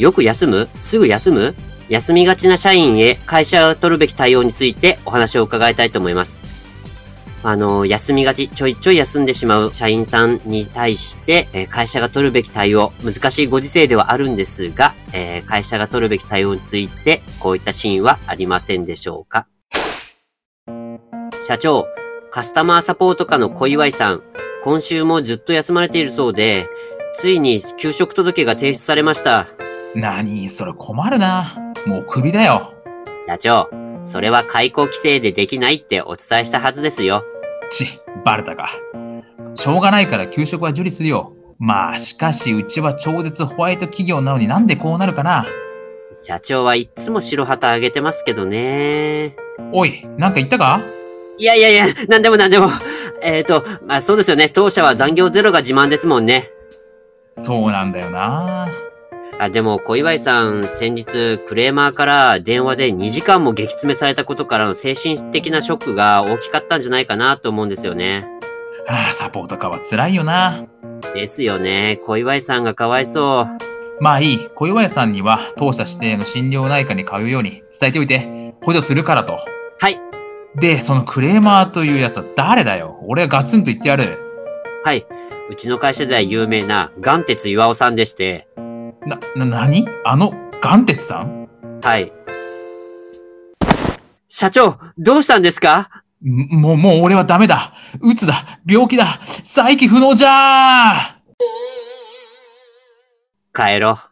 よく休む？すぐ休む？休みがちな社員へ会社が取るべき対応についてお話を伺いたいと思います。あの、休みがち、ちょいちょい休んでしまう社員さんに対して、え会社が取るべき対応、難しいご時世ではあるんですが、え、会社が取るべき対応について、こういったシーンはありませんでしょうか？社長、カスタマーサポート課の小祝さん、今週もずっと休まれているそうで、ついに休職届が提出されました。何それ困るな。もうクビだよ。社長、それは解雇規制でできないってお伝えしたはずですよ。ち、バレたか。しょうがないから給食は受理するよ。まあ、しかし、うちは超絶ホワイト企業なのになんでこうなるかな。社長はいつも白旗あげてますけどね。おい、なんか言ったか？いやいやいや、なんでもなんでも。えっ、ー、と、まあそうですよね。当社は残業ゼロが自慢ですもんね。そうなんだよな。あ、でも、小祝さん、先日、クレーマーから電話で2時間も激詰めされたことからの精神的なショックが大きかったんじゃないかなと思うんですよね。ああ、サポートかは辛いよな。ですよね。小祝さんがかわいそう。まあいい。小祝さんには、当社指定の心療内科に通うように伝えておいて、補助するからと。はい。で、そのクレーマーというやつは誰だよ俺はガツンと言ってやる。はい。うちの会社では有名な、ガンテツ岩尾さんでして、な、な、なにあの、ガンテツさん？はい。社長、どうしたんですか？もう、もう俺はダメだ。うつだ。病気だ。再起不能じゃ帰ろう。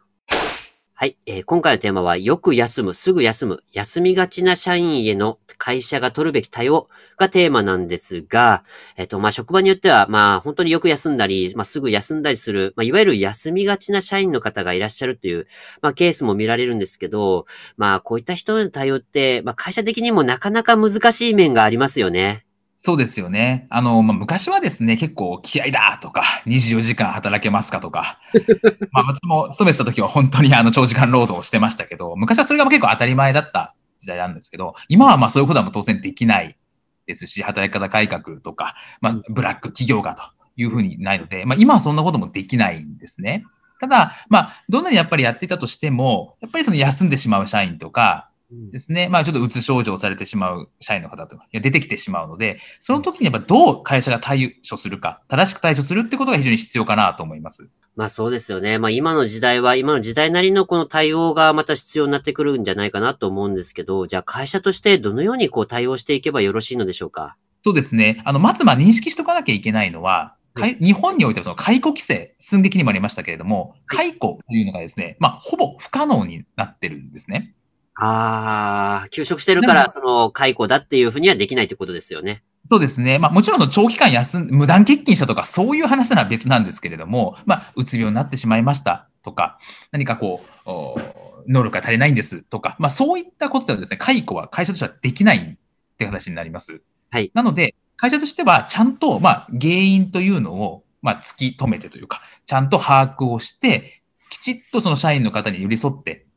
はい、えー、今回のテーマは、よく休む、すぐ休む、休みがちな社員への会社が取るべき対応がテーマなんですが、えっ、ー、と、まあ、職場によっては、まあ、本当によく休んだり、まあ、すぐ休んだりする、まあ、いわゆる休みがちな社員の方がいらっしゃるという、まあ、ケースも見られるんですけど、まあ、こういった人への対応って、まあ、会社的にもなかなか難しい面がありますよね。そうですよね。あの、まあ、昔はですね、結構気合だとか、24時間働けますかとか、まあ私も勤めてた時は本当にあの長時間労働をしてましたけど、昔はそれが結構当たり前だった時代なんですけど、今はまあそういうことはも当然できないですし、働き方改革とか、まあブラック企業がというふうにないので、まあ今はそんなこともできないんですね。ただ、まあ、どんなにやっぱりやっていたとしても、やっぱりその休んでしまう社員とか、ですね。まあちょっとうつ症状されてしまう社員の方とか出てきてしまうので、その時にやっぱどう会社が対処するか、正しく対処するってことが非常に必要かなと思います。まあそうですよね。まあ今の時代は、今の時代なりのこの対応がまた必要になってくるんじゃないかなと思うんですけど、じゃあ会社としてどのようにこう対応していけばよろしいのでしょうか？そうですね。あの、まずまあ認識しとかなきゃいけないのは、日本においてはその解雇規制、寸劇にもありましたけれども、解雇というのがですね、まあほぼ不可能になってるんですね。ああ、休職してるから、その、解雇だっていうふうにはできないってことですよね。そうですね。まあもちろん長期間休ん、無断欠勤したとかそういう話なら別なんですけれども、まあ、うつ病になってしまいましたとか、何かこう、能力が足りないんですとか、まあそういったことではですね、解雇は会社としてはできないって話になります。はい。なので、会社としてはちゃんと、まあ原因というのを、まあ突き止めてというか、ちゃんと把握をして、きちっとその社員の方に寄り添って、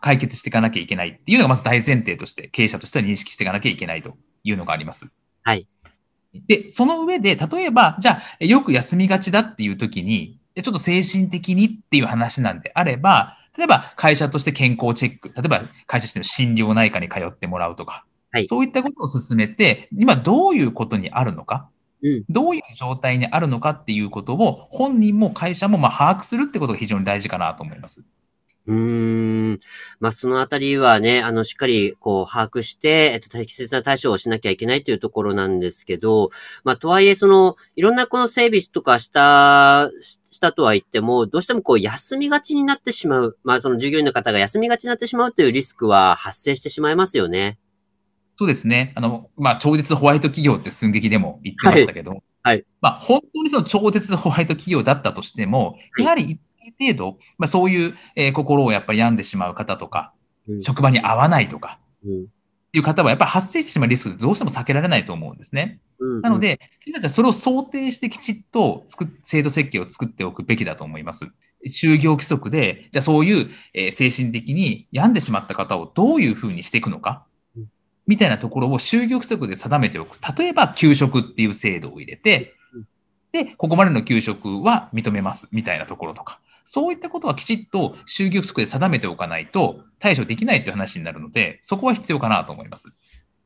解決していかなきゃいけないっていうのがまず大前提として、経営者としては認識していかなきゃいけないというのがあります。はい。で、その上で、例えば、じゃあ、よく休みがちだっていう時に、ちょっと精神的にっていう話なんであれば、例えば会社として健康チェック、例えば会社としての心療内科に通ってもらうとか、はい、そういったことを進めて、今どういうことにあるのか、うん、どういう状態にあるのかっていうことを本人も会社もま把握するってことが非常に大事かなと思います。うーん。まあ、そのあたりはね、あの、しっかり、こう、把握して、えっと、適切な対処をしなきゃいけないというところなんですけど、まあ、とはいえ、その、いろんなこの整備とかした、したとは言っても、どうしてもこう、休みがちになってしまう。まあ、その従業員の方が休みがちになってしまうというリスクは発生してしまいますよね。そうですね。あの、まあ、超絶ホワイト企業って寸劇でも言ってましたけど、はい。はい、まあ、本当にその超絶ホワイト企業だったとしても、やはり一定程度、まあ、そういう、えー心をやっぱり病んでしまう方とか、うん職場に合わないとか、うんっていう方はやっぱり発生してしまうリスクってどうしても避けられないと思うんですね。うんなの、で、それを想定してきちっと制度設計を作っておくべきだと思います。就業規則で、じゃあそういう、えー精神的に病んでしまった方をどういうふうにしていくのかうん、みたいなところを就業規則で定めておく。例えば、給食っていう制度を入れてうん、で、ここまでの給食は認めます、みたいなところとか。そういったことはきちっと就業規則で定めておかないと対処できないという話になるので、そこは必要かなと思います。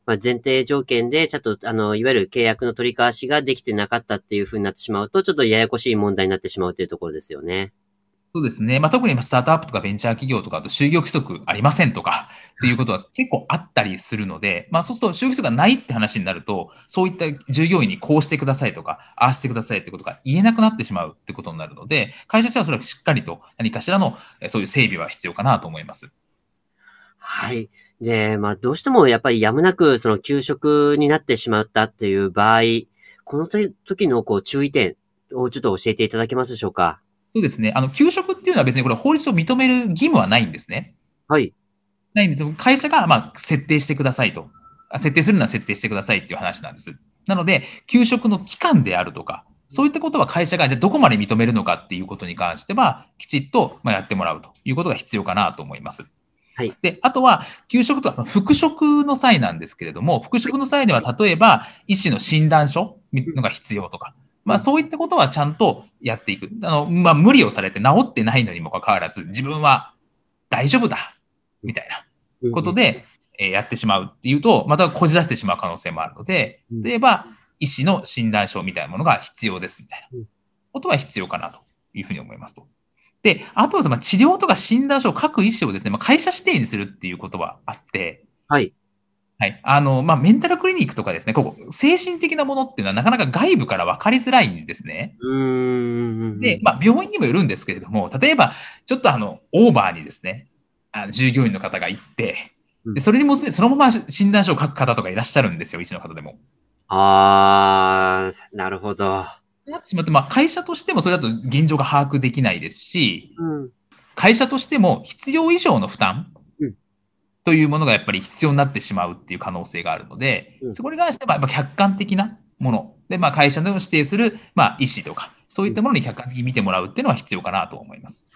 まあ、前提条件で、ちょっと、あの、いわゆる契約の取り交わしができてなかったっていうふうになってしまうと、ちょっとややこしい問題になってしまうというところですよね。そうですね。まあ、特にスタートアップとかベンチャー企業とかだと就業規則ありませんとかっていうことは結構あったりするので、まあ、そうすると就業規則がないって話になると、そういった従業員にこうしてくださいとか、ああしてくださいってことが言えなくなってしまうってことになるので、会社としてはそれはしっかりと何かしらのそういう整備は必要かなと思います。はい。で、まあ、どうしてもやっぱりやむなく、その給食になってしまったっていう場合、この時のこう注意点をちょっと教えていただけますでしょうか？そうですね。あの、給食っていうのは別にこれ法律を認める義務はないんですね。はい。ないんですよ。会社が、まあ、設定してくださいと。あ設定するなら設定してくださいっていう話なんです。なので、給食の期間であるとか、そういったことは会社がじゃあどこまで認めるのかっていうことに関しては、きちっとまあやってもらうということが必要かなと思います。はい。で、あとは、給食とか復職の際なんですけれども、復職の際では、例えば、医師の診断書のが必要とか、まあそういったことはちゃんとやっていく。あの、まあ無理をされて治ってないのにもかかわらず、自分は大丈夫だみたいなことで、えーやってしまうっていうと、またこじらせてしまう可能性もあるので、うん例えば、医師の診断書みたいなものが必要ですみたいうんなことは必要かなというふうに思いますと。で、あとはそのまあ治療とか診断書を各医師をですね、まあ、会社指定にするっていうことはあって、はい。はい。あの、まあ、メンタルクリニックとかですね、ここ、精神的なものっていうのはなかなか外部から分かりづらいんですね。で、まあ、病院にもよるんですけれども、例えば、ちょっとあの、オーバーにですね、あの従業員の方が行って、うんでそれに基づいてそのまま診断書を書く方とかいらっしゃるんですよ、医師の方でも。あー、なるほど。なってしまって、まあ、会社としてもそれだと現状が把握できないですし、うん。会社としても必要以上の負担うんというものがやっぱり必要になってしまうっていう可能性があるので、うんそこに関してはやっぱ客観的なもので、まあ、会社の指定する、まあ、医師とか、そういったものに客観的に見てもらうっていうのは必要かなと思います。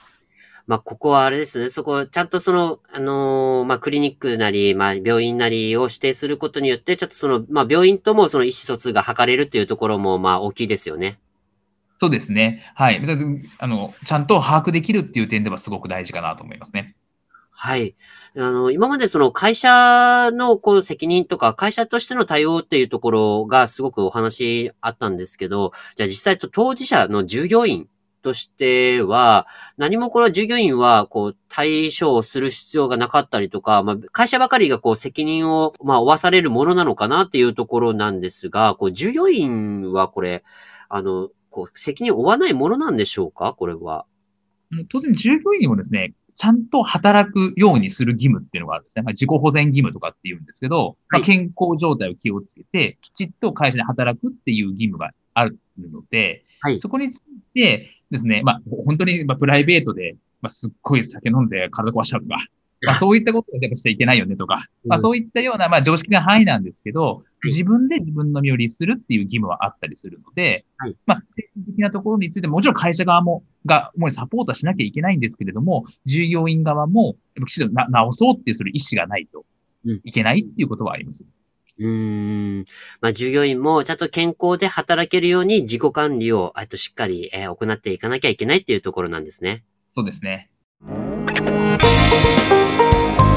まあ、ここはあれですね。そこ、ちゃんとその、あのーまあ、クリニックなり、まあ、病院なりを指定することによって、ちょっとその、まあ、病院ともその意思疎通が図れるっていうところも、まあ、大きいですよね。そうですね。はい。あの、ちゃんと把握できるっていう点ではすごく大事かなと思いますね。はい。あの、今までその会社のこう責任とか、会社としての対応っていうところがすごくお話あったんですけど、じゃあ実際と当事者の従業員としては、何もこれは従業員はこう対処をする必要がなかったりとか、まあ会社ばかりがこう責任をまあ負わされるものなのかなっていうところなんですが、こう従業員はこれ、あの、こう責任を負わないものなんでしょうか？これは。当然、従業員にもですね、ちゃんと働くようにする義務っていうのがあるんですね。まあ、自己保全義務とかっていうんですけど、まあ、はい健康状態を気をつけて、きちっと会社で働くっていう義務があるので、はいそこについてですね、まあ、本当にまあプライベートで、まあ、すっごい酒飲んで体壊しちゃうとか、まあ、そういったことをやっぱしちゃいけないよねとか、まあ、うんそういったような、まあ、常識な範囲なんですけど、い自分で自分の身を律するっていう義務はあったりするので、はいまあ、精神的なところについても、もちろん会社側も、が、主にサポートはしなきゃいけないんですけれども、従業員側も、やっぱきちんとな直そうっていうする意思がないとうんいけないっていうことはあります。うーん。まあ、従業員もちゃんと健康で働けるように自己管理を、えっと、しっかり、えー行っていかなきゃいけないっていうところなんですね。そうですね。